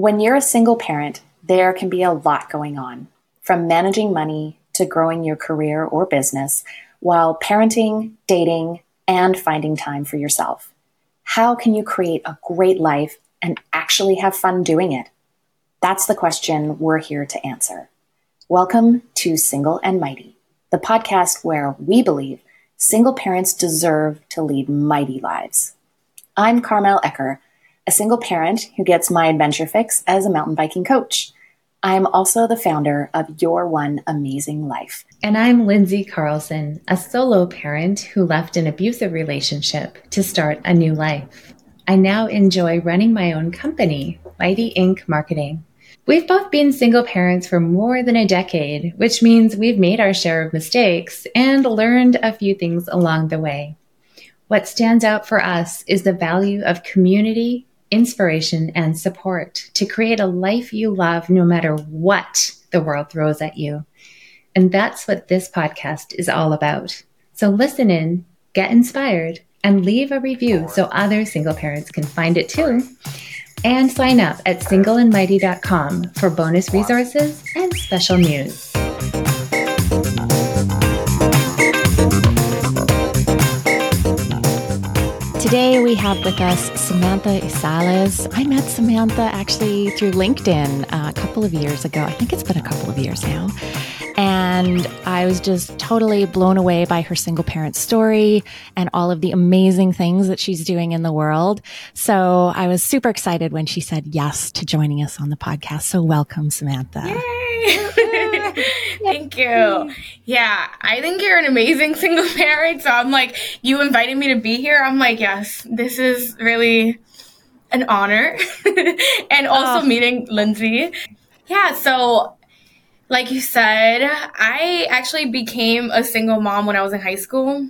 When you're a single parent, there can be a lot going on, from managing money to growing your career or business while parenting, dating, and finding time for yourself. How can you create a great life and actually have fun doing it? That's the question we're here to answer. Welcome to Single and Mighty, the podcast where we believe single parents deserve to lead mighty lives. I'm Carmel Ecker, a single parent who gets my adventure fix as a mountain biking coach. I'm also the founder of Your One Amazing Life. And I'm Lindsay Carlson, a solo parent who left an abusive relationship to start a new life. I now enjoy running my own company, Mighty Inc. Marketing. We've both been single parents for more than a decade, which means we've made our share of mistakes and learned a few things along the way. What stands out for us is the value of community, inspiration, and support to create a life you love no matter what the world throws at you. And that's what this podcast is all about. So listen in, get inspired, and leave a review so other single parents can find it too. And sign up at singleandmighty.com for bonus resources and special news. Today we have with us Samantha Isales. I met Samantha actually through LinkedIn uh, a couple of years ago. I think it's been a couple of years now. And I was just totally blown away by her single parent story and all of the amazing things that she's doing in the world. So I was super excited when she said yes to joining us on the podcast. So welcome, Samantha. Yay! Thank you. Yeah, I think you're an amazing single parent. So I'm like, you invited me to be here. I'm like, yes, this is really an honor. and also oh. meeting Lindsay. Yeah, so like you said, I actually became a single mom when I was in high school.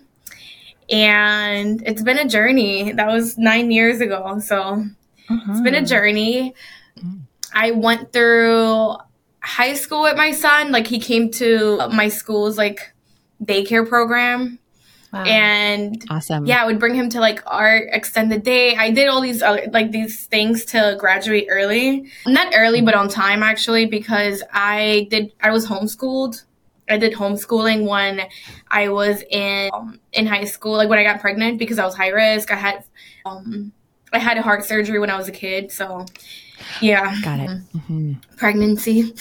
And it's been a journey. That was nine years ago. So uh-huh. it's been a uh-huh. journey. I went through high school with my son. Like he came to my school's like daycare program. Wow. And awesome. Yeah, I would bring him to like our extended day. I did all these other, like these things to graduate early. Not early, but on time actually, because I did I was homeschooled. I did homeschooling when I was in um, in high school, like when I got pregnant because I was high risk. I had um I had a heart surgery when I was a kid, so yeah. Got it. Mm-hmm. mm-hmm. Pregnancy.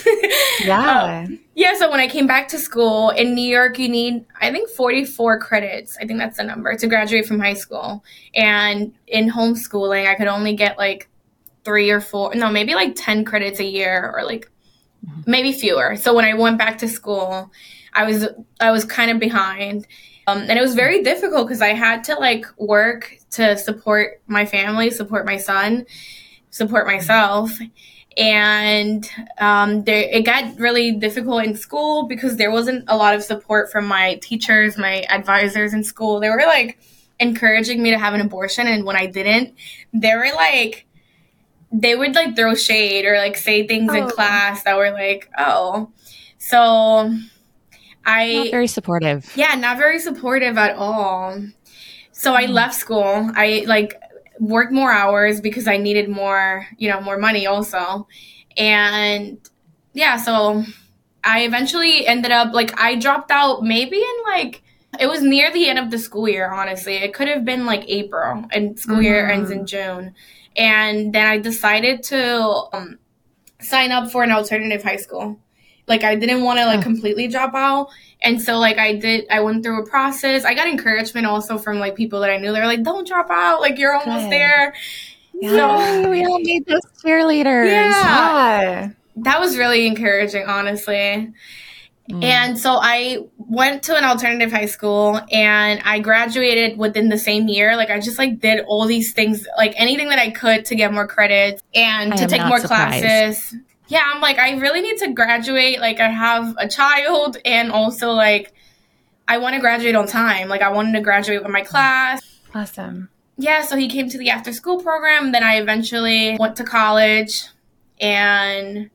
yeah. Um, yeah. So when I came back to school in New York, you need, I think, 44 credits. I think that's the number to graduate from high school. And in homeschooling, I could only get like three or four, no, maybe like 10 credits a year or like mm-hmm. maybe fewer. So when I went back to school, I was, I was kind of behind. Um, and it was very difficult because I had to like work to support my family, support my son support myself. And um, there, it got really difficult in school because there wasn't a lot of support from my teachers, my advisors in school. They were like encouraging me to have an abortion. And when I didn't, they were like, they would like throw shade or like say things oh. in class that were like, oh. So I. Not very supportive. Yeah, not very supportive at all. So I mm. left school. I like worked more hours because I needed more, you know, more money also. And yeah, so I eventually ended up like I dropped out maybe in like it was near the end of the school year, honestly. It could have been like April and school mm-hmm. year ends in June. And then I decided to um, sign up for an alternative high school. Like I didn't want to like completely drop out. And so like I did I went through a process. I got encouragement also from like people that I knew. They're like, Don't drop out, like you're almost Good. there. Yeah, so, we all need those cheerleaders. Yeah. yeah. That was really encouraging, honestly. Mm. And so I went to an alternative high school and I graduated within the same year. Like I just like did all these things, like anything that I could to get more credits and I to take more surprised. classes yeah, I'm like, I really need to graduate. Like, I have a child, and also, like, I want to graduate on time. Like, I wanted to graduate with my class. Awesome. Yeah, so he came to the after school program. Then I eventually went to college. And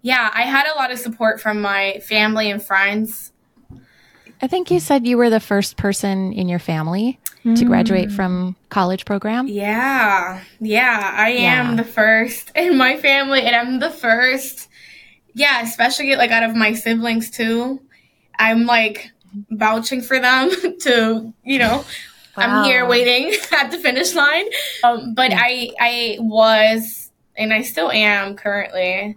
yeah, I had a lot of support from my family and friends. I think you said you were the first person in your family mm. to graduate mm. from college program. Yeah. Yeah, I am the first in my family and I'm the first yeah, especially like out of my siblings too. I'm like vouching for them to, you know, wow. I'm here waiting at the finish line. Um, but yeah. I I was and I still am currently.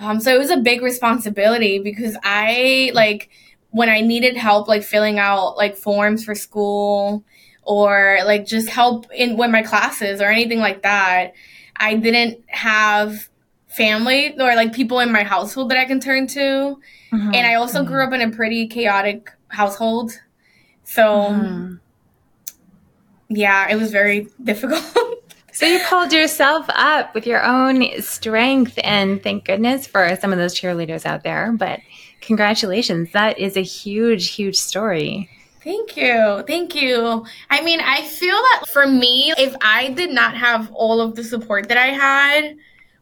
Um, so it was a big responsibility because I like when I needed help like filling out like forms for school or like just help in with my classes or anything like that. I didn't have family or like people in my household that I can turn to. Mm-hmm. And I also mm-hmm. grew up in a pretty chaotic household. So mm-hmm. yeah, it was very difficult. so you pulled yourself up with your own strength and thank goodness for some of those cheerleaders out there. But congratulations. That is a huge, huge story. Thank you. Thank you. I mean, I feel that for me, if I did not have all of the support that I had,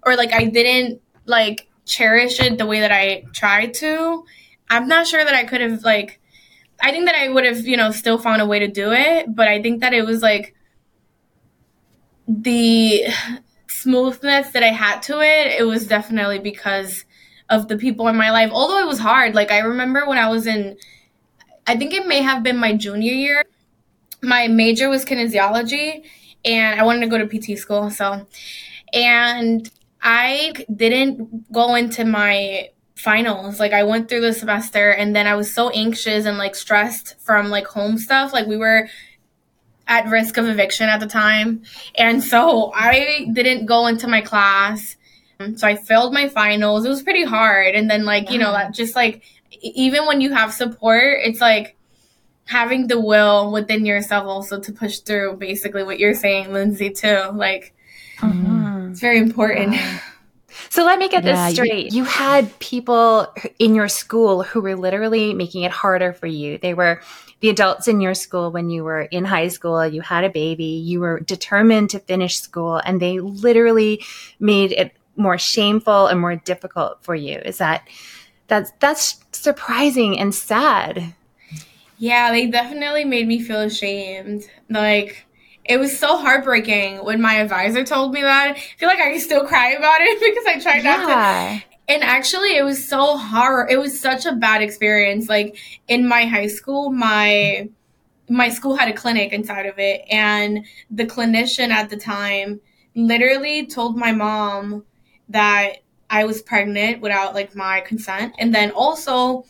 or like I didn't like cherish it the way that I tried to, I'm not sure that I could have like I think that I would have, you know, still found a way to do it, but I think that it was like the smoothness that I had to it, it was definitely because of the people in my life. Although it was hard. Like I remember when I was in I think it may have been my junior year. My major was kinesiology and I wanted to go to PT school, so and I didn't go into my finals. Like I went through the semester and then I was so anxious and like stressed from like home stuff. Like we were at risk of eviction at the time. And so I didn't go into my class. So I failed my finals. It was pretty hard. And then like, you know, that just like even when you have support, it's like having the will within yourself also to push through basically what you're saying, Lindsay, too. Like Mm-hmm. It's very important. So let me get yeah, this straight. You, you had people in your school who were literally making it harder for you. They were the adults in your school when you were in high school, you had a baby, you were determined to finish school, and they literally made it more shameful and more difficult for you. Is that that's that's surprising and sad. Yeah, they definitely made me feel ashamed. Like it was so heartbreaking when my advisor told me that. I feel like I can still cry about it because I tried yeah. not to. And actually, it was so hard. It was such a bad experience. Like in my high school, my my school had a clinic inside of it, and the clinician at the time literally told my mom that I was pregnant without like my consent, and then also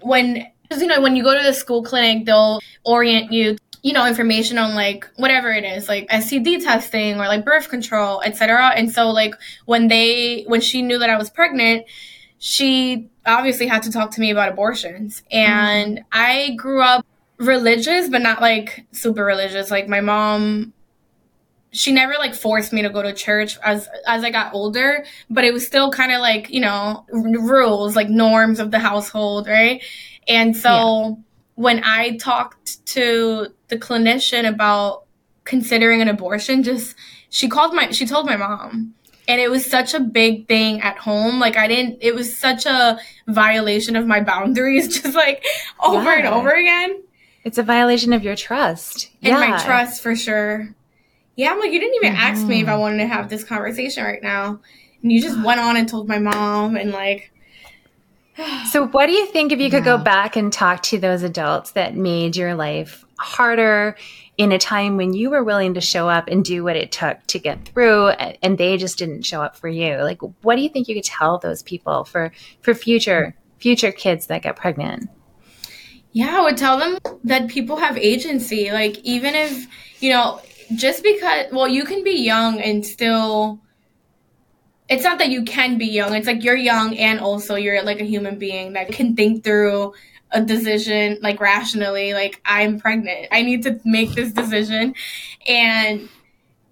when because you know when you go to the school clinic, they'll orient you you know, information on like whatever it is, like STD testing or like birth control, etc. And so like when they when she knew that I was pregnant, she obviously had to talk to me about abortions. And mm-hmm. I grew up religious, but not like super religious. Like my mom she never like forced me to go to church as as I got older, but it was still kind of like, you know, rules, like norms of the household, right? And so yeah. when I talked to the clinician about considering an abortion just she called my she told my mom and it was such a big thing at home like i didn't it was such a violation of my boundaries just like over and over again it's a violation of your trust and yeah. my trust for sure yeah i'm like you didn't even mm-hmm. ask me if i mm-hmm. wanted to have this conversation right now and you just went on and told my mom and like so what do you think if you could go back and talk to those adults that made your life harder in a time when you were willing to show up and do what it took to get through and they just didn't show up for you like what do you think you could tell those people for for future future kids that get pregnant yeah i would tell them that people have agency like even if you know just because well you can be young and still it's not that you can be young it's like you're young and also you're like a human being that can think through a decision like rationally like i'm pregnant i need to make this decision and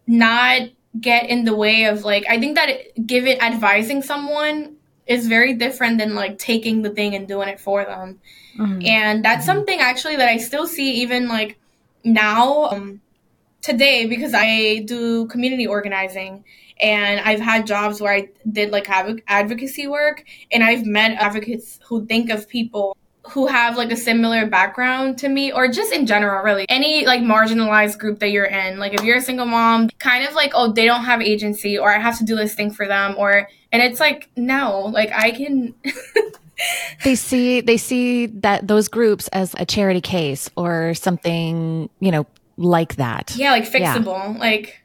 not get in the way of like i think that it, give it advising someone is very different than like taking the thing and doing it for them mm-hmm. and that's mm-hmm. something actually that i still see even like now um, today because i do community organizing and I've had jobs where I did like advocacy work, and I've met advocates who think of people who have like a similar background to me or just in general really. Any like marginalized group that you're in like if you're a single mom kind of like oh they don't have agency or i have to do this thing for them or and it's like no like i can they see they see that those groups as a charity case or something you know like that yeah like fixable yeah. like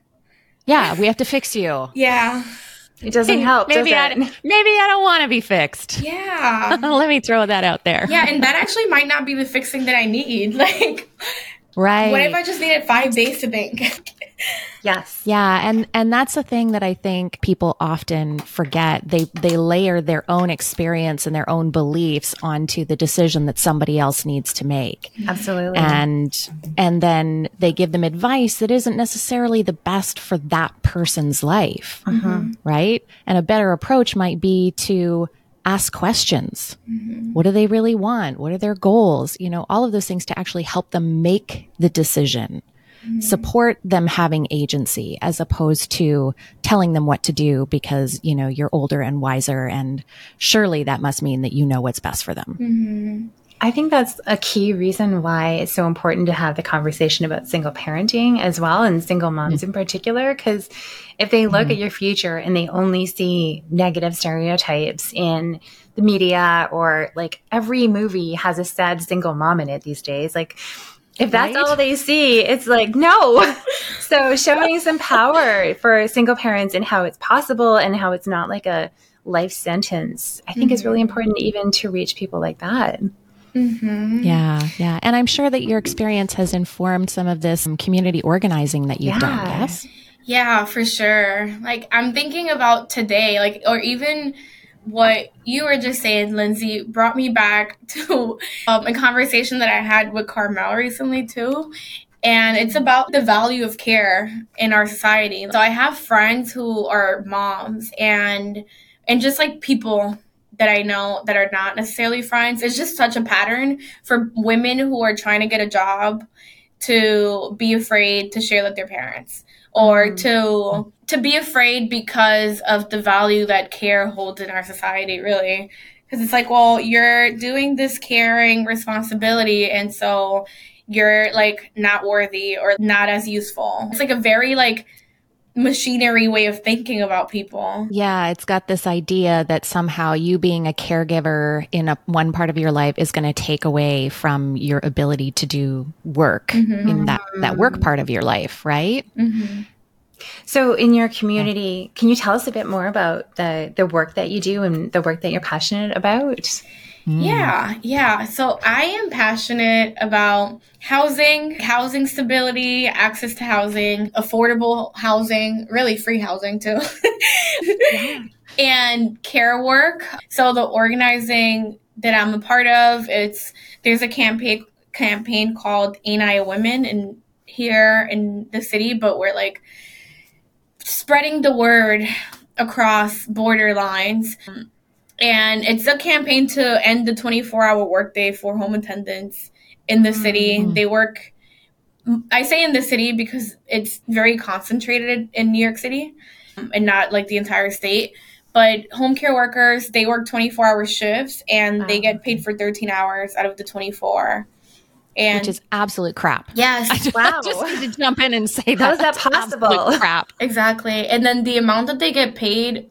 yeah we have to fix you yeah it doesn't help. Maybe does I maybe I don't want to be fixed. Yeah. Let me throw that out there. Yeah, and that actually might not be the fixing that I need. Like, right? What if I just needed five days to think? Yes. Yeah, and and that's the thing that I think people often forget. They they layer their own experience and their own beliefs onto the decision that somebody else needs to make. Absolutely. And and then they give them advice that isn't necessarily the best for that person's life. Mm-hmm. Right? And a better approach might be to ask questions. Mm-hmm. What do they really want? What are their goals? You know, all of those things to actually help them make the decision mm-hmm. support them having agency as opposed to telling them what to do because, you know, you're older and wiser. And surely that must mean that you know what's best for them. Mm-hmm. I think that's a key reason why it's so important to have the conversation about single parenting as well and single moms mm-hmm. in particular. Because if they look mm-hmm. at your future and they only see negative stereotypes in the media or like every movie has a sad single mom in it these days, like if that's right? all they see, it's like, no. so showing some power for single parents and how it's possible and how it's not like a life sentence, I think mm-hmm. is really mm-hmm. important even to reach people like that. Mm-hmm. Yeah, yeah. And I'm sure that your experience has informed some of this community organizing that you've yeah. done, yes? Yeah, for sure. Like, I'm thinking about today, like, or even what you were just saying, Lindsay, brought me back to um, a conversation that I had with Carmel recently, too. And it's about the value of care in our society. So I have friends who are moms and and just like people that I know that are not necessarily friends. It's just such a pattern for women who are trying to get a job to be afraid to share with their parents or mm. to to be afraid because of the value that care holds in our society really because it's like well you're doing this caring responsibility and so you're like not worthy or not as useful it's like a very like machinery way of thinking about people. Yeah, it's got this idea that somehow you being a caregiver in a one part of your life is going to take away from your ability to do work mm-hmm. in that that work part of your life, right? Mm-hmm. So, in your community, can you tell us a bit more about the the work that you do and the work that you're passionate about? Mm. Yeah, yeah. So I am passionate about housing, housing stability, access to housing, affordable housing, really free housing too. yeah. And care work. So the organizing that I'm a part of, it's there's a campaign campaign called Ain't I a Woman in here in the city, but we're like spreading the word across border lines. And it's a campaign to end the 24 hour workday for home attendants in the city. Mm-hmm. They work, I say in the city because it's very concentrated in New York City and not like the entire state. But home care workers, they work 24 hour shifts and wow. they get paid for 13 hours out of the 24. And which is absolute crap. Yes. I just, wow. I just need to jump in and say that. How is that possible? Crap. Exactly. And then the amount that they get paid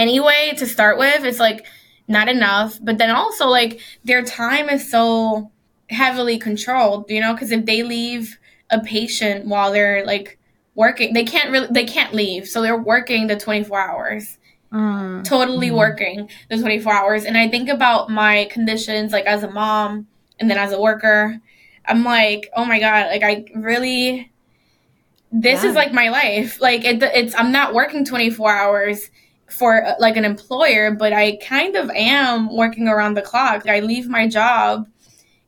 anyway to start with It's like not enough. But then also like their time is so heavily controlled, you know, because if they leave a patient while they're like working, they can't really they can't leave. So they're working the 24 hours. Mm. Totally mm. working the 24 hours. And I think about my conditions like as a mom and then as a worker. I'm like, oh my God, like I really this yeah. is like my life. Like it, it's I'm not working 24 hours for uh, like an employer, but I kind of am working around the clock. I leave my job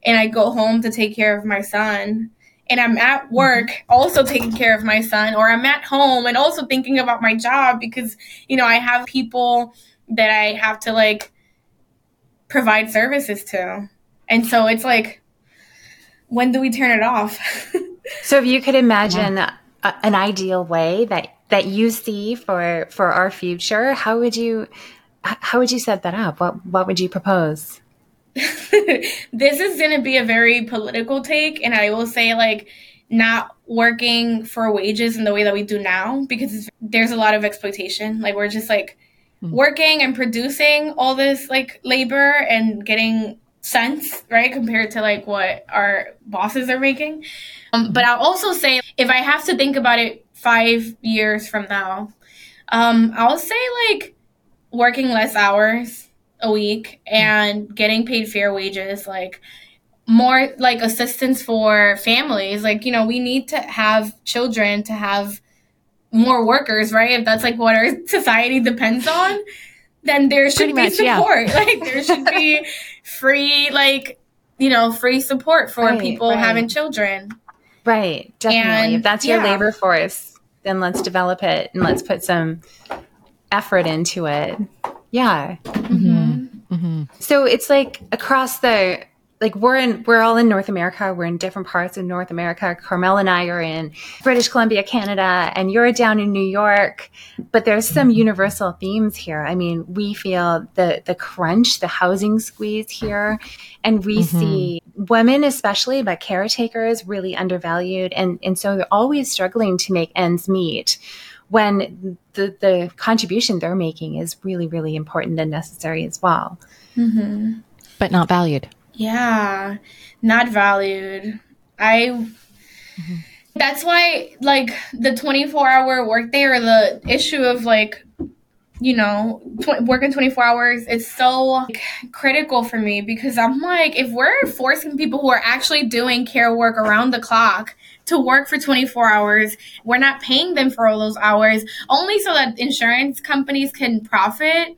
and I go home to take care of my son. And I'm at mm-hmm. work also taking care of my son, or I'm at home and also thinking about my job because, you know, I have people that I have to like provide services to. And so it's like, when do we turn it off? so if you could imagine yeah. A, an ideal way that that you see for for our future, how would you how would you set that up? What what would you propose? this is going to be a very political take, and I will say, like, not working for wages in the way that we do now because there's a lot of exploitation. Like, we're just like mm-hmm. working and producing all this like labor and getting cents, right, compared to like what our bosses are making. Um, but I'll also say, if I have to think about it five years from now, um, I'll say like working less hours a week and getting paid fair wages, like more like assistance for families. Like, you know, we need to have children to have more workers, right? If that's like what our society depends on, then there should Pretty be much, support. Yeah. Like there should be free, like, you know, free support for right, people right. having children. Right. Definitely. And, if that's your yeah. labor force, then let's develop it and let's put some effort into it. Yeah. Mm-hmm. Mm-hmm. So it's like across the like we're in we're all in North America. We're in different parts of North America. Carmel and I are in British Columbia, Canada, and you're down in New York. But there's some universal themes here. I mean, we feel the the crunch, the housing squeeze here, and we mm-hmm. see women especially, but caretakers really undervalued and and so they're always struggling to make ends meet when the, the contribution they're making is really, really important and necessary as well. Mm-hmm. But not valued. Yeah, not valued. I. Mm-hmm. That's why, like, the 24 hour workday or the issue of, like, you know, tw- working 24 hours is so like, critical for me because I'm like, if we're forcing people who are actually doing care work around the clock to work for 24 hours. We're not paying them for all those hours only so that insurance companies can profit.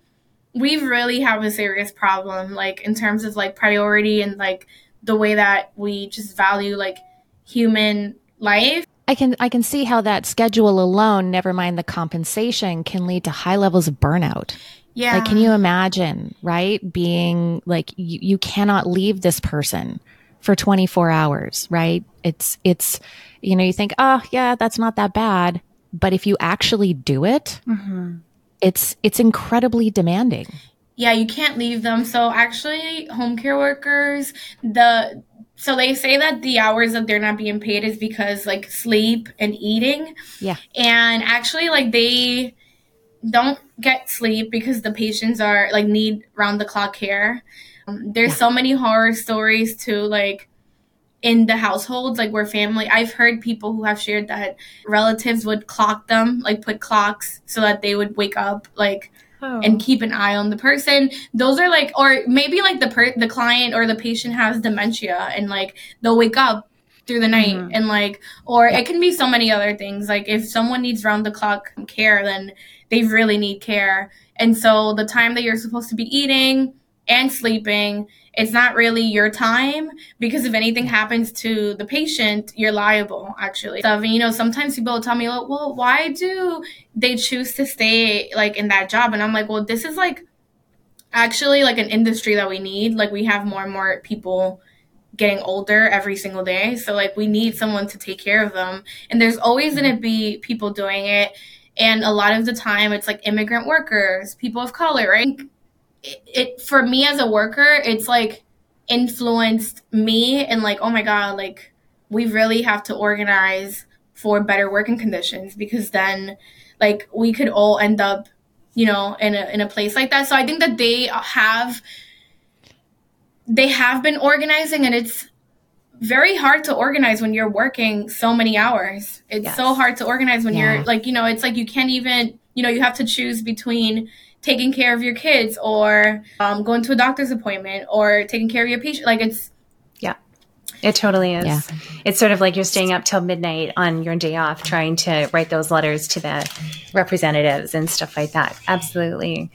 We really have a serious problem, like in terms of like priority and like the way that we just value like human life. I can I can see how that schedule alone, never mind the compensation, can lead to high levels of burnout. Yeah. Like can you imagine, right? Being like you, you cannot leave this person for 24 hours, right? It's, it's, you know, you think, oh, yeah, that's not that bad. But if you actually do it, mm-hmm. It's, it's incredibly demanding. Yeah, you can't leave them. So actually, home care workers, the, so they say that the hours that they're not being paid is because like sleep and eating. Yeah. And actually, like they, don't get sleep because the patients are like need round the clock care. Um, there's yeah. so many horror stories too, like in the households, like where family. I've heard people who have shared that relatives would clock them, like put clocks so that they would wake up, like. Oh. And keep an eye on the person. Those are like, or maybe like the per- the client or the patient has dementia, and like they'll wake up through the night mm-hmm. and like or it can be so many other things like if someone needs round the clock care then they really need care and so the time that you're supposed to be eating and sleeping. It's not really your time because if anything happens to the patient, you're liable actually. So, you know, sometimes people tell me, like, well, why do they choose to stay like in that job? And I'm like, well, this is like actually like an industry that we need. Like we have more and more people getting older every single day. So like we need someone to take care of them. And there's always going to be people doing it. And a lot of the time it's like immigrant workers, people of color, right? It, it for me as a worker, it's like influenced me and like, oh my god, like we really have to organize for better working conditions because then like we could all end up you know in a in a place like that so i think that they have they have been organizing and it's very hard to organize when you're working so many hours it's yes. so hard to organize when yeah. you're like you know it's like you can't even you know you have to choose between taking care of your kids or um, going to a doctor's appointment or taking care of your patient. Like it's yeah, it totally is. Yeah. It's sort of like you're staying up till midnight on your day off trying to write those letters to the representatives and stuff like that. Absolutely.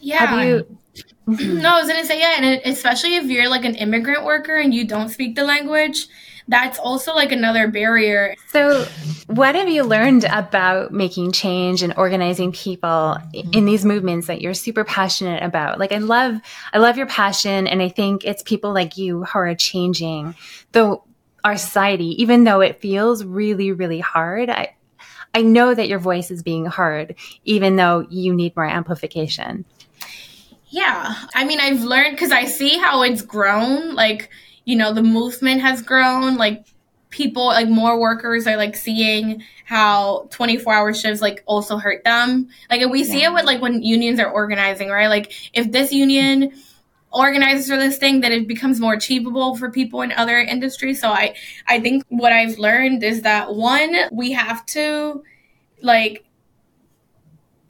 Yeah. Have you? no, I was gonna say yeah, and especially if you're like an immigrant worker and you don't speak the language, that's also like another barrier. So, what have you learned about making change and organizing people mm-hmm. in these movements that you're super passionate about? Like I love I love your passion and I think it's people like you who are changing the our society even though it feels really really hard. I I know that your voice is being heard even though you need more amplification. Yeah. I mean, I've learned because I see how it's grown. Like, you know, the movement has grown. Like, people, like, more workers are like seeing how 24 hour shifts like also hurt them. Like, and we yeah. see it with like when unions are organizing, right? Like, if this union organizes for this thing, that it becomes more achievable for people in other industries. So I, I think what I've learned is that one, we have to like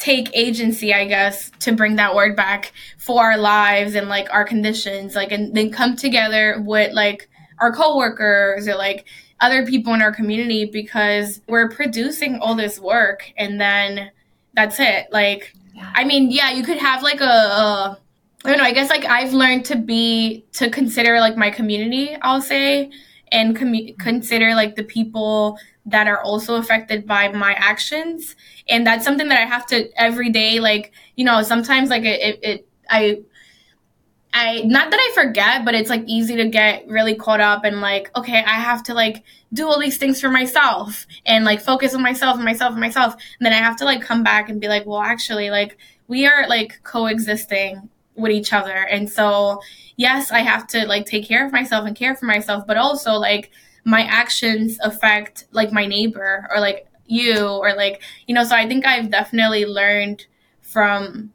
take agency, I guess, to bring that word back for our lives and like our conditions, like, and then come together with like our coworkers or like other people in our community because we're producing all this work and then that's it. Like, yeah. I mean, yeah, you could have like a, a I don't know, I guess like I've learned to be, to consider like my community, I'll say, and com- consider like the people that are also affected by my actions and that's something that i have to every day like you know sometimes like it, it, it i I not that I forget, but it's like easy to get really caught up and like, okay, I have to like do all these things for myself and like focus on myself and myself and myself. And then I have to like come back and be like, well, actually, like we are like coexisting with each other. And so, yes, I have to like take care of myself and care for myself, but also like my actions affect like my neighbor or like you or like you know so i think i've definitely learned from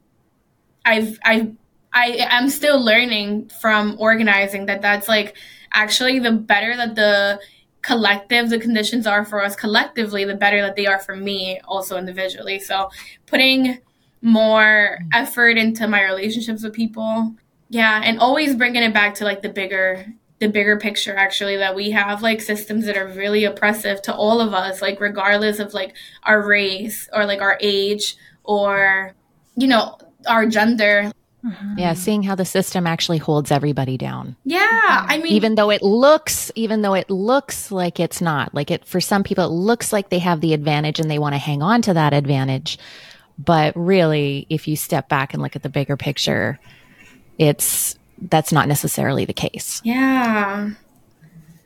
i've i've i i'm still learning from organizing that that's like actually the better that the collective the conditions are for us collectively the better that they are for me also individually so putting more effort into my relationships with people. Yeah and always bringing it back to like the bigger the bigger picture actually that we have like systems that are really oppressive to all of us like regardless of like our race or like our age or you know our gender. Mm-hmm. yeah seeing how the system actually holds everybody down. Yeah i mean even though it looks even though it looks like it's not. Like it for some people it looks like they have the advantage and they want to hang on to that advantage but really if you step back and look at the bigger picture it's that's not necessarily the case. Yeah.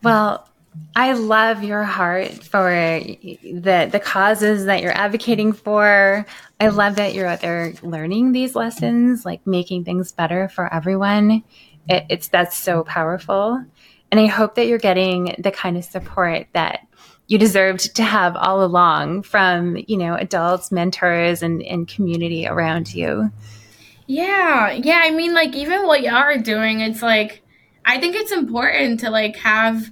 Well, I love your heart for the the causes that you're advocating for. I love that you're out there learning these lessons, like making things better for everyone. It, it's that's so powerful, and I hope that you're getting the kind of support that you deserved to have all along from you know adults, mentors, and and community around you. Yeah, yeah. I mean, like even what y'all are doing, it's like I think it's important to like have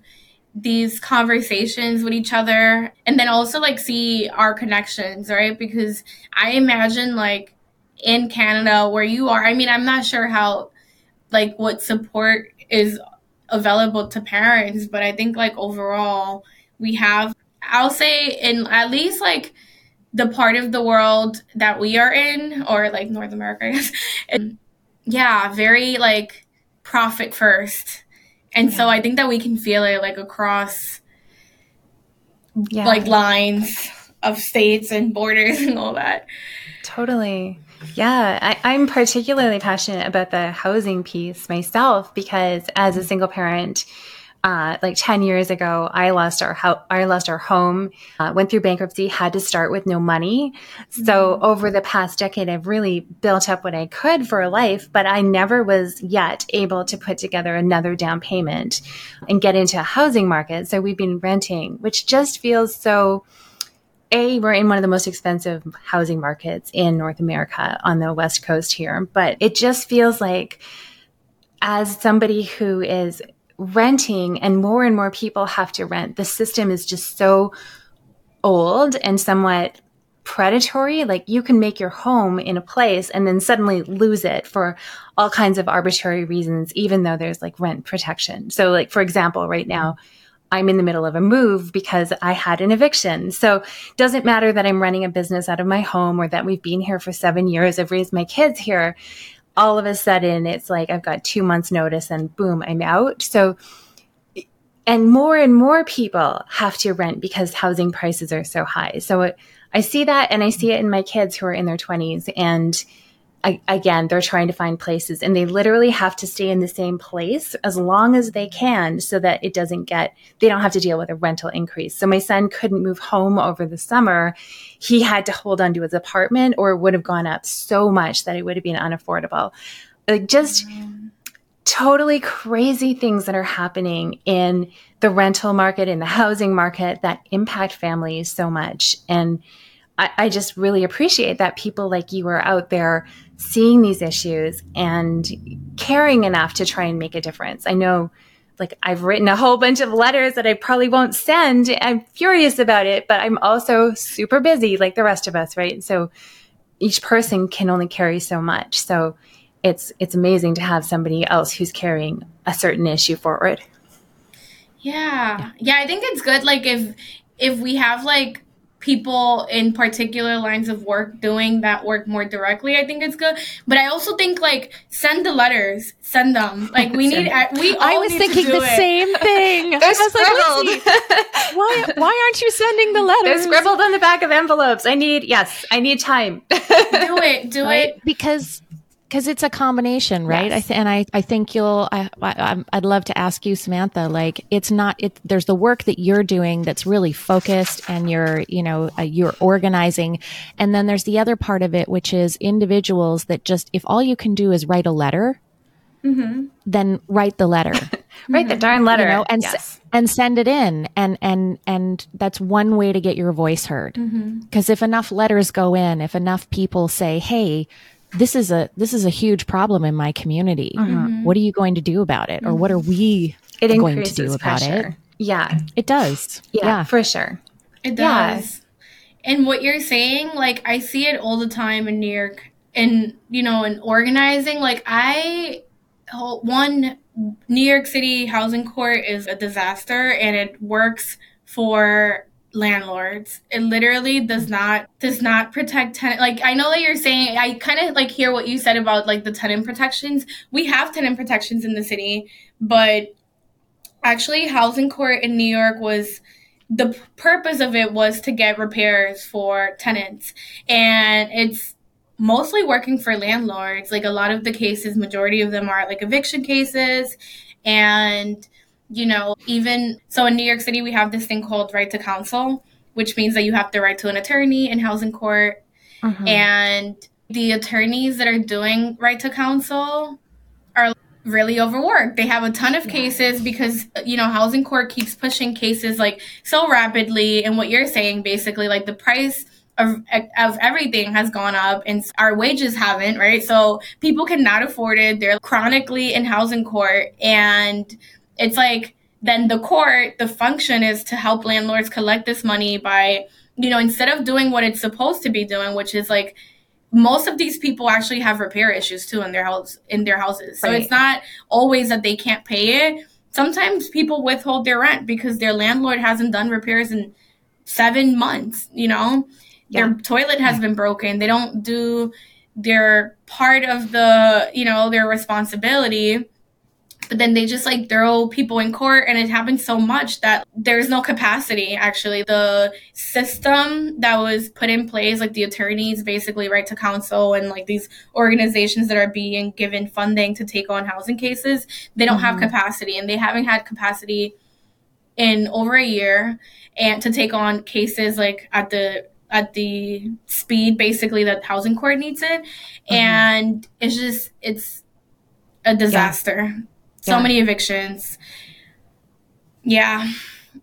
these conversations with each other and then also like see our connections, right? Because I imagine like in Canada where you are, I mean, I'm not sure how like what support is available to parents, but I think like overall we have I'll say in at least like the part of the world that we are in, or like North America, I guess. Yeah, very like profit first. And yeah. so I think that we can feel it like across yeah. like lines of states and borders and all that. Totally. Yeah, I, am particularly passionate about the housing piece myself because as a single parent, uh, like 10 years ago, I lost our I lost our home, uh, went through bankruptcy, had to start with no money. Mm-hmm. So over the past decade, I've really built up what I could for a life, but I never was yet able to put together another down payment and get into a housing market. So we've been renting, which just feels so, a, we're in one of the most expensive housing markets in North America on the West Coast here, but it just feels like as somebody who is renting and more and more people have to rent. The system is just so old and somewhat predatory. Like you can make your home in a place and then suddenly lose it for all kinds of arbitrary reasons, even though there's like rent protection. So, like, for example, right now, I'm in the middle of a move because I had an eviction. So it doesn't matter that I'm running a business out of my home or that we've been here for seven years. I've raised my kids here all of a sudden it's like I've got two months notice and boom, I'm out. So, and more and more people have to rent because housing prices are so high. So it, I see that and I see it in my kids who are in their 20s and Again, they're trying to find places and they literally have to stay in the same place as long as they can so that it doesn't get, they don't have to deal with a rental increase. So my son couldn't move home over the summer. He had to hold on to his apartment or it would have gone up so much that it would have been unaffordable. like just totally crazy things that are happening in the rental market, in the housing market that impact families so much. And I, I just really appreciate that people like you are out there seeing these issues and caring enough to try and make a difference. I know like I've written a whole bunch of letters that I probably won't send. I'm furious about it, but I'm also super busy like the rest of us, right? So each person can only carry so much. So it's it's amazing to have somebody else who's carrying a certain issue forward. Yeah. Yeah, I think it's good like if if we have like people in particular lines of work doing that work more directly i think it's good. But i also think like send the letters. Send them. Like we need we all i was thinking the it. same thing. They're scribbled. Like, why why aren't you sending the letters? They're scribbled on the back of envelopes. I need yes i need time. Do it do right? it. Because because it's a combination, right? Yes. I th- and I, I think you'll. I, I, I'd love to ask you, Samantha. Like, it's not. It there's the work that you're doing that's really focused, and you're, you know, uh, you're organizing, and then there's the other part of it, which is individuals that just, if all you can do is write a letter, mm-hmm. then write the letter, write the darn letter, you know, and yes. and send it in, and and and that's one way to get your voice heard. Because mm-hmm. if enough letters go in, if enough people say, hey this is a this is a huge problem in my community. Mm-hmm. What are you going to do about it, or what are we it going to do about pressure. it? Yeah, it does. Yeah, yeah. for sure. It does. Yeah. And what you're saying, like I see it all the time in New York, and you know, in organizing. Like I, one New York City Housing Court is a disaster, and it works for landlords. It literally does not does not protect tenant. Like I know that you're saying I kind of like hear what you said about like the tenant protections. We have tenant protections in the city, but actually housing court in New York was the purpose of it was to get repairs for tenants and it's mostly working for landlords like a lot of the cases majority of them are like eviction cases and you know, even so in New York City, we have this thing called right to counsel, which means that you have the right to an attorney in housing court. Mm-hmm. And the attorneys that are doing right to counsel are really overworked. They have a ton of yeah. cases because, you know, housing court keeps pushing cases like so rapidly. And what you're saying, basically, like the price of, of everything has gone up and our wages haven't, right? So people cannot afford it. They're chronically in housing court and it's like then the court, the function is to help landlords collect this money by, you know, instead of doing what it's supposed to be doing, which is like most of these people actually have repair issues too in their house in their houses. So right. it's not always that they can't pay it. Sometimes people withhold their rent because their landlord hasn't done repairs in seven months, you know? Yeah. Their toilet has been broken. They don't do their part of the, you know, their responsibility but then they just like throw people in court and it happens so much that there's no capacity actually the system that was put in place like the attorneys basically right to counsel and like these organizations that are being given funding to take on housing cases they don't mm-hmm. have capacity and they haven't had capacity in over a year and to take on cases like at the at the speed basically that housing court needs it mm-hmm. and it's just it's a disaster so yeah. many evictions. Yeah.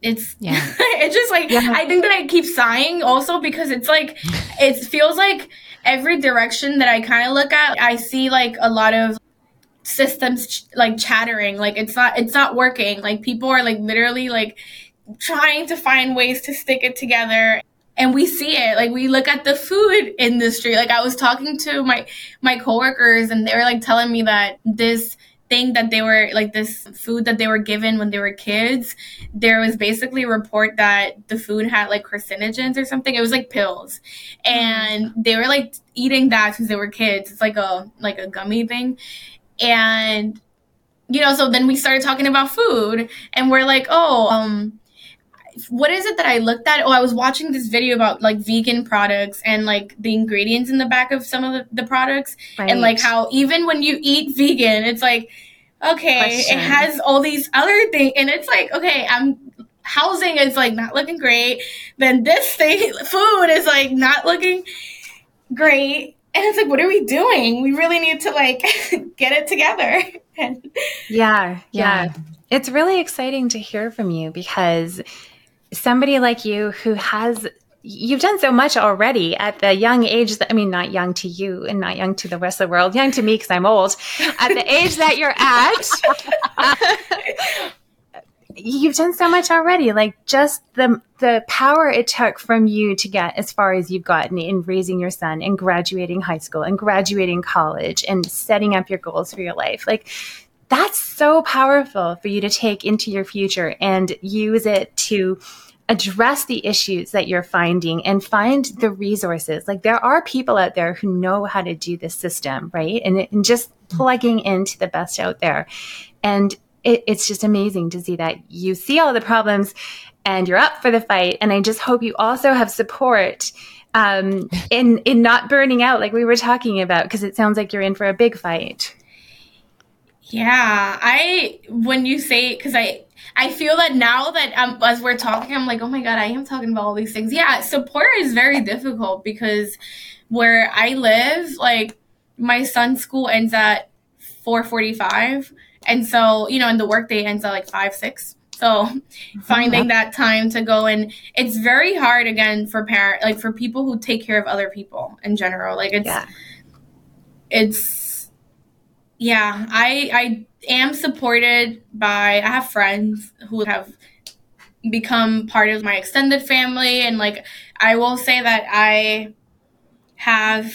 It's yeah. it's just like yeah. I think that I keep sighing also because it's like it feels like every direction that I kind of look at, I see like a lot of systems ch- like chattering like it's not it's not working like people are like literally like trying to find ways to stick it together and we see it like we look at the food industry like i was talking to my my coworkers and they were like telling me that this thing that they were like this food that they were given when they were kids there was basically a report that the food had like carcinogens or something. It was like pills. And they were like eating that since they were kids. It's like a like a gummy thing. And you know so then we started talking about food and we're like oh um what is it that I looked at? Oh, I was watching this video about like vegan products and like the ingredients in the back of some of the, the products right. and like how even when you eat vegan, it's like, okay, Question. it has all these other things and it's like, okay, I'm housing is like not looking great. Then this thing, food is like not looking great. and it's like, what are we doing? We really need to like get it together. yeah, yeah. It's really exciting to hear from you because somebody like you who has you've done so much already at the young age that, I mean, not young to you and not young to the rest of the world, young to me because I'm old. At the age that you're at, uh, you've done so much already. Like just the the power it took from you to get as far as you've gotten in raising your son and graduating high school and graduating college and setting up your goals for your life. Like that's so powerful for you to take into your future and use it to address the issues that you're finding and find the resources. Like there are people out there who know how to do this system, right? And, and just plugging into the best out there. And it, it's just amazing to see that you see all the problems and you're up for the fight. And I just hope you also have support um, in in not burning out, like we were talking about, because it sounds like you're in for a big fight. Yeah, I when you say because I I feel that now that um, as we're talking, I'm like, oh my god, I am talking about all these things. Yeah, support is very difficult because where I live, like my son's school ends at 4:45, and so, you know, and the workday ends at like five, six. So finding that time to go and it's very hard again for parent like for people who take care of other people in general. Like it's yeah. it's yeah, I I am supported by I have friends who have become part of my extended family and like I will say that I have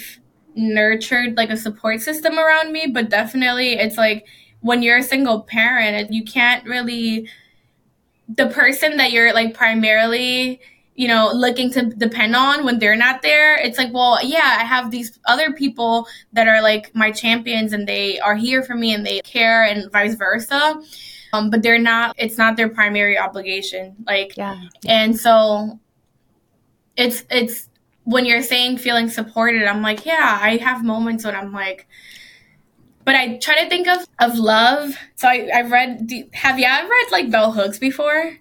nurtured like a support system around me, but definitely it's like when you're a single parent, you can't really the person that you're like primarily you know looking to depend on when they're not there it's like well yeah i have these other people that are like my champions and they are here for me and they care and vice versa um, but they're not it's not their primary obligation like yeah and so it's it's when you're saying feeling supported i'm like yeah i have moments when i'm like but I try to think of of love. So I, I've read. Have you ever read like Bell Hooks before?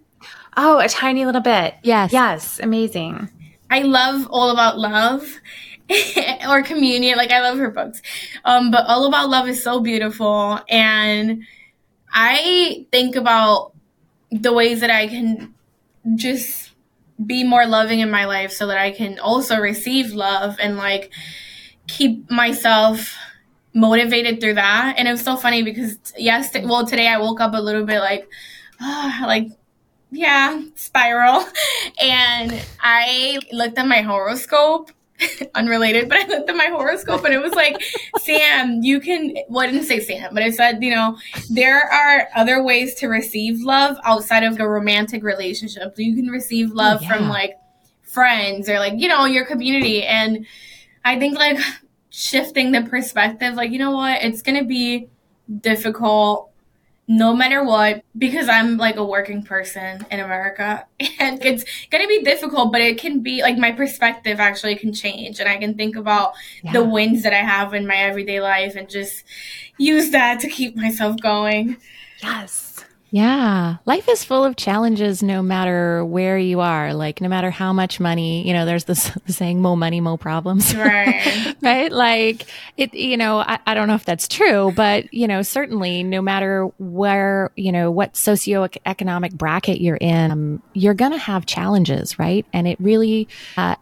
Oh, a tiny little bit. Yes. Yes. Amazing. I love All About Love or Communion. Like I love her books. Um, but All About Love is so beautiful, and I think about the ways that I can just be more loving in my life, so that I can also receive love and like keep myself motivated through that. And it was so funny because yes, well today I woke up a little bit like, oh, like yeah, spiral. And I looked at my horoscope, unrelated, but I looked at my horoscope and it was like, Sam, you can, well, I didn't say Sam, but it said, you know, there are other ways to receive love outside of a romantic relationship. You can receive oh, love oh, yeah. from like friends or like, you know, your community. And I think like shifting the perspective like you know what it's gonna be difficult no matter what because i'm like a working person in america and it's gonna be difficult but it can be like my perspective actually can change and i can think about yeah. the wins that i have in my everyday life and just use that to keep myself going yes yeah. Life is full of challenges no matter where you are. Like, no matter how much money, you know, there's this saying, more money, more problems. Right. right. Like, it, you know, I, I don't know if that's true, but, you know, certainly no matter where, you know, what socioeconomic bracket you're in, um, you're going to have challenges, right? And it really, uh,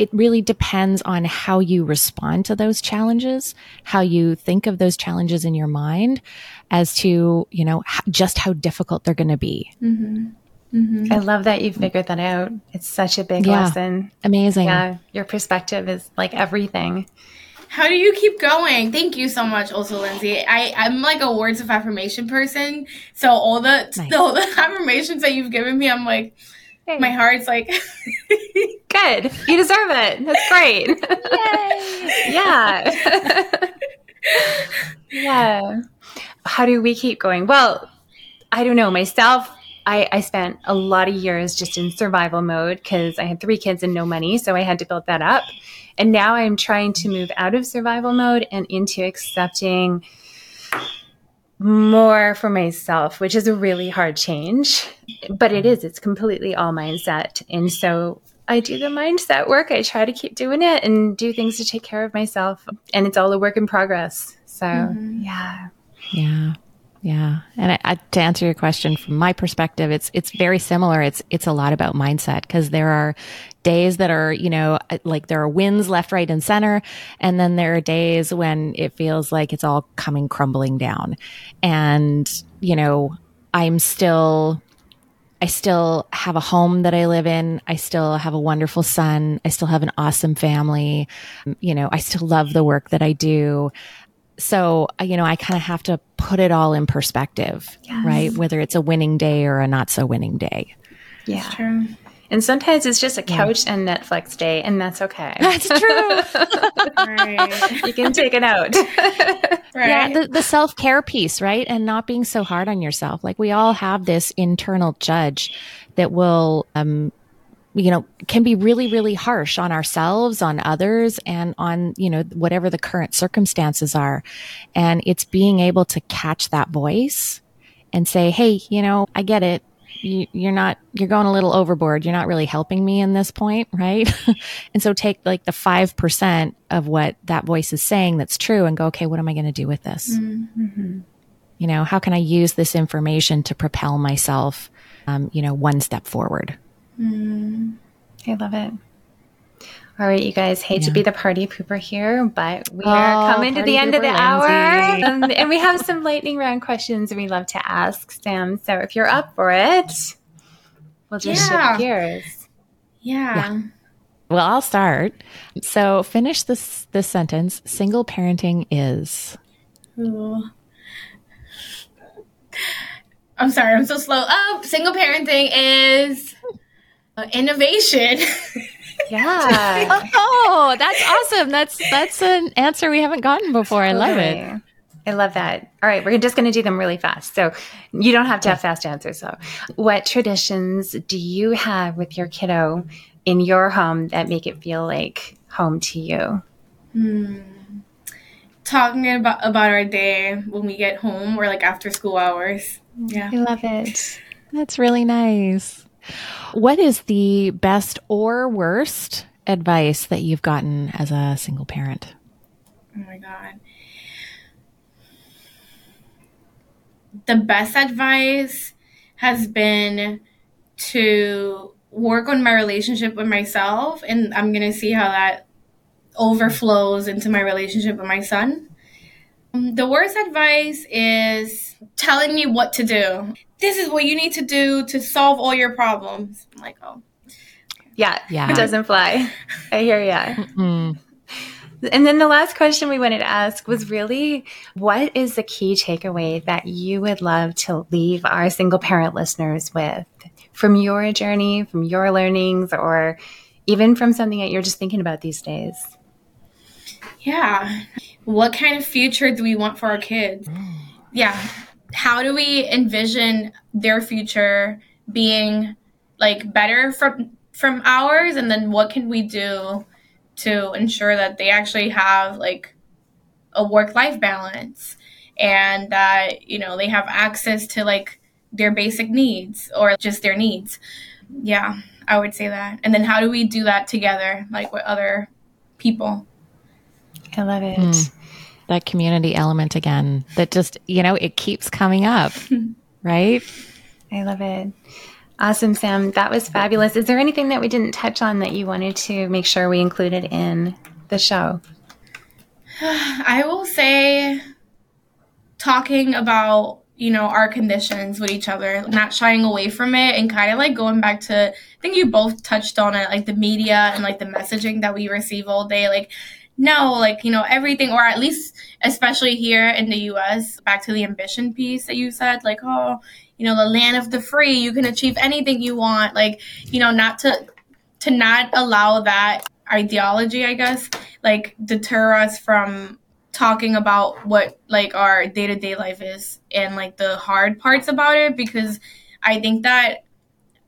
it really depends on how you respond to those challenges, how you think of those challenges in your mind as to, you know, just how difficult they're going to be. Mm-hmm. Mm-hmm. I love that you figured that out. It's such a big yeah. lesson. Amazing. Yeah. Your perspective is like everything. How do you keep going? Thank you so much, also, Lindsay. I, I'm like a words of affirmation person. So all the nice. all the affirmations that you've given me, I'm like, hey. my heart's like Good. You deserve it. That's great. yeah. yeah how do we keep going? Well, I don't know. Myself, I, I spent a lot of years just in survival mode because I had three kids and no money. So I had to build that up. And now I'm trying to move out of survival mode and into accepting more for myself, which is a really hard change. But it is, it's completely all mindset. And so I do the mindset work. I try to keep doing it and do things to take care of myself. And it's all a work in progress. So, mm-hmm. yeah. Yeah. Yeah, and I, I, to answer your question from my perspective, it's it's very similar. It's it's a lot about mindset because there are days that are you know like there are wins left, right, and center, and then there are days when it feels like it's all coming crumbling down, and you know I'm still I still have a home that I live in. I still have a wonderful son. I still have an awesome family. You know, I still love the work that I do so uh, you know i kind of have to put it all in perspective yes. right whether it's a winning day or a not so winning day yeah that's true and sometimes it's just a couch yeah. and netflix day and that's okay that's true right. you can take it out right. yeah the, the self-care piece right and not being so hard on yourself like we all have this internal judge that will um, you know, can be really, really harsh on ourselves, on others, and on, you know, whatever the current circumstances are. And it's being able to catch that voice and say, Hey, you know, I get it. You, you're not, you're going a little overboard. You're not really helping me in this point. Right. and so take like the 5% of what that voice is saying that's true and go, okay, what am I going to do with this? Mm-hmm. You know, how can I use this information to propel myself, um, you know, one step forward? Mm, I love it. All right, you guys, hate yeah. to be the party pooper here, but we oh, are coming to the end of the Lindsay. hour. Um, and we have some lightning round questions we love to ask, Sam. So if you're up for it, we'll just yeah. shift gears. Yeah. yeah. Well, I'll start. So finish this this sentence. Single parenting is. Ooh. I'm sorry, I'm so slow. Oh, single parenting is uh, innovation. yeah. oh, that's awesome. That's that's an answer we haven't gotten before. I love it. I love that. All right, we're just going to do them really fast. So you don't have to have fast answers. So, what traditions do you have with your kiddo in your home that make it feel like home to you? Hmm. Talking about about our day when we get home or like after school hours. Yeah, I love it. That's really nice. What is the best or worst advice that you've gotten as a single parent? Oh my God. The best advice has been to work on my relationship with myself, and I'm going to see how that overflows into my relationship with my son. Um, the worst advice is telling me what to do this is what you need to do to solve all your problems. I'm like, oh. Yeah, yeah. It doesn't fly. I hear ya. Mm-hmm. And then the last question we wanted to ask was really what is the key takeaway that you would love to leave our single parent listeners with from your journey, from your learnings, or even from something that you're just thinking about these days? Yeah. What kind of future do we want for our kids? Yeah how do we envision their future being like better from from ours? And then what can we do to ensure that they actually have like a work life balance? And that you know they have access to like their basic needs or just their needs. Yeah i would say that. And then how do we do that together like with other people? I love it. Mm that community element again that just, you know, it keeps coming up, right? I love it. Awesome, Sam. That was fabulous. Is there anything that we didn't touch on that you wanted to make sure we included in the show? I will say talking about you know our conditions with each other not shying away from it and kind of like going back to i think you both touched on it like the media and like the messaging that we receive all day like no, like, you know, everything, or at least, especially here in the US, back to the ambition piece that you said, like, oh, you know, the land of the free, you can achieve anything you want. Like, you know, not to, to not allow that ideology, I guess, like deter us from talking about what like our day to day life is and like the hard parts about it because I think that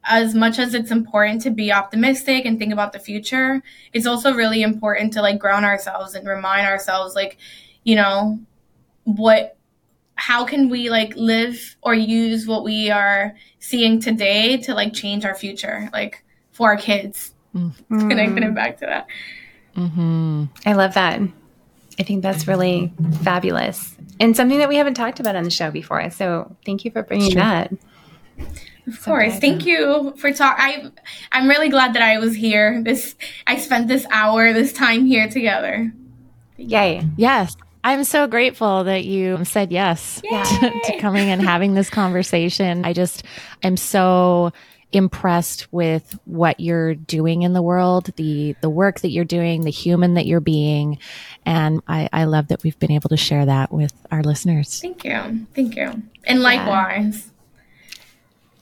as much as it's important to be optimistic and think about the future, it's also really important to like ground ourselves and remind ourselves like, you know, what how can we like live or use what we are seeing today to like change our future, like for our kids mm-hmm. connecting it back to that. Mm-hmm. I love that. I think that's really fabulous and something that we haven't talked about on the show before. So thank you for bringing that. Of so course. Thank you for talk. I I'm really glad that I was here. This I spent this hour, this time here together. Yay. Yes. I'm so grateful that you said yes to, to, coming and having this conversation. I just, I'm so impressed with what you're doing in the world, the, the work that you're doing, the human that you're being. And I, I love that we've been able to share that with our listeners. Thank you. Thank you. And likewise. Yeah.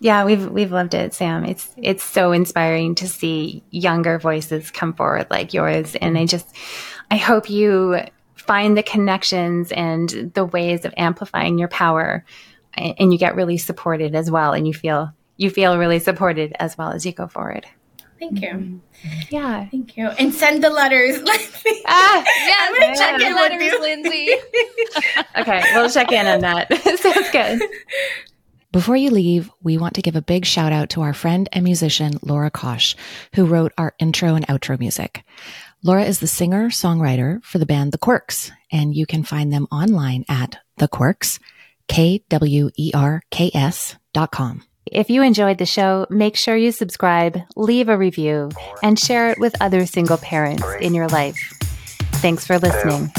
Yeah, we've we've loved it, Sam. It's it's so inspiring to see younger voices come forward like yours, and I just I hope you find the connections and the ways of amplifying your power and you get really supported as well. And you feel you feel really supported as well as you go forward. Thank you. Yeah. Thank you. And send the letters ah, yeah i'm check in letters lindsay. Okay we'll check in on that. Sounds good before you leave, we want to give a big shout out to our friend and musician, Laura Kosh, who wrote our intro and outro music. Laura is the singer songwriter for the band The Kwerks, and you can find them online at The Kwerks, K W E R K S dot com. If you enjoyed the show, make sure you subscribe, leave a review, and share it with other single parents in your life. Thanks for listening.